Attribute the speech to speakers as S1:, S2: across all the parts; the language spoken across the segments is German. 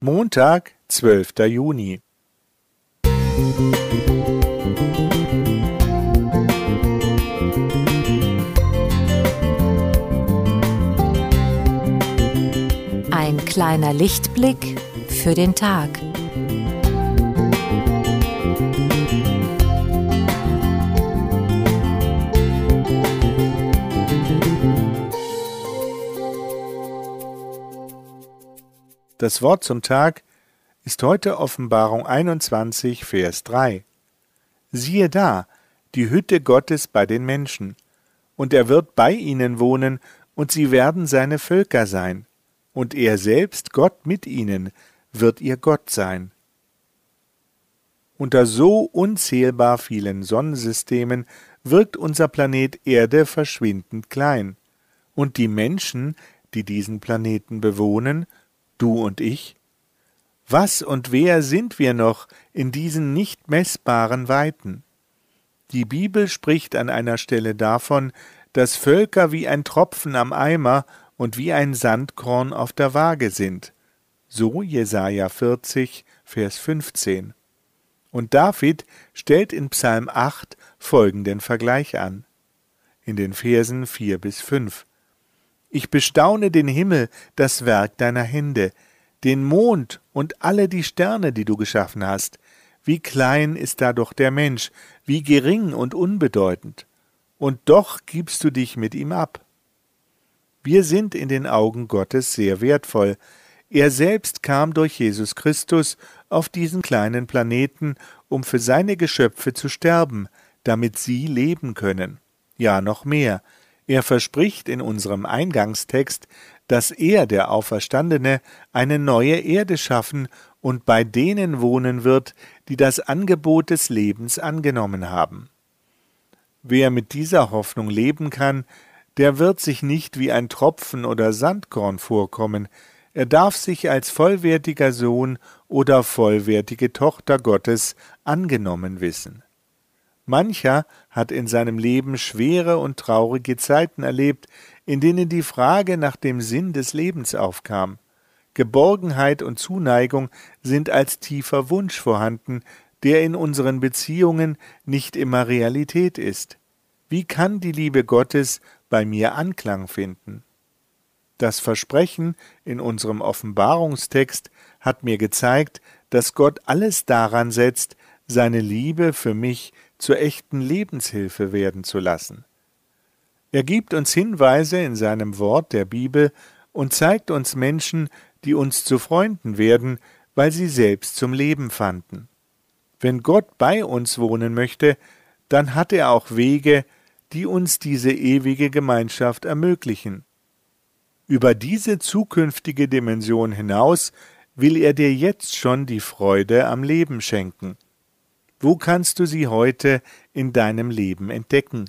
S1: Montag, zwölfter Juni.
S2: Ein kleiner Lichtblick für den Tag.
S1: Das Wort zum Tag ist heute Offenbarung 21, Vers 3. Siehe da, die Hütte Gottes bei den Menschen, und er wird bei ihnen wohnen, und sie werden seine Völker sein, und er selbst, Gott mit ihnen, wird ihr Gott sein. Unter so unzählbar vielen Sonnensystemen wirkt unser Planet Erde verschwindend klein, und die Menschen, die diesen Planeten bewohnen, du und ich? Was und wer sind wir noch in diesen nicht messbaren Weiten? Die Bibel spricht an einer Stelle davon, dass Völker wie ein Tropfen am Eimer und wie ein Sandkorn auf der Waage sind. So Jesaja 40, Vers 15. Und David stellt in Psalm 8 folgenden Vergleich an. In den Versen 4 bis 5. Ich bestaune den Himmel, das Werk deiner Hände, den Mond und alle die Sterne, die du geschaffen hast. Wie klein ist da doch der Mensch, wie gering und unbedeutend. Und doch gibst du dich mit ihm ab. Wir sind in den Augen Gottes sehr wertvoll. Er selbst kam durch Jesus Christus auf diesen kleinen Planeten, um für seine Geschöpfe zu sterben, damit sie leben können. Ja, noch mehr. Er verspricht in unserem Eingangstext, dass er, der Auferstandene, eine neue Erde schaffen und bei denen wohnen wird, die das Angebot des Lebens angenommen haben. Wer mit dieser Hoffnung leben kann, der wird sich nicht wie ein Tropfen oder Sandkorn vorkommen, er darf sich als vollwertiger Sohn oder vollwertige Tochter Gottes angenommen wissen. Mancher hat in seinem Leben schwere und traurige Zeiten erlebt, in denen die Frage nach dem Sinn des Lebens aufkam. Geborgenheit und Zuneigung sind als tiefer Wunsch vorhanden, der in unseren Beziehungen nicht immer Realität ist. Wie kann die Liebe Gottes bei mir Anklang finden? Das Versprechen in unserem Offenbarungstext hat mir gezeigt, dass Gott alles daran setzt, seine Liebe für mich zur echten Lebenshilfe werden zu lassen. Er gibt uns Hinweise in seinem Wort der Bibel und zeigt uns Menschen, die uns zu Freunden werden, weil sie selbst zum Leben fanden. Wenn Gott bei uns wohnen möchte, dann hat er auch Wege, die uns diese ewige Gemeinschaft ermöglichen. Über diese zukünftige Dimension hinaus will er dir jetzt schon die Freude am Leben schenken. Wo kannst du sie heute in deinem Leben entdecken?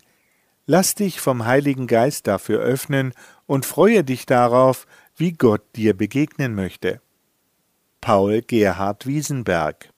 S1: Lass dich vom Heiligen Geist dafür öffnen und freue dich darauf, wie Gott dir begegnen möchte. Paul Gerhard Wiesenberg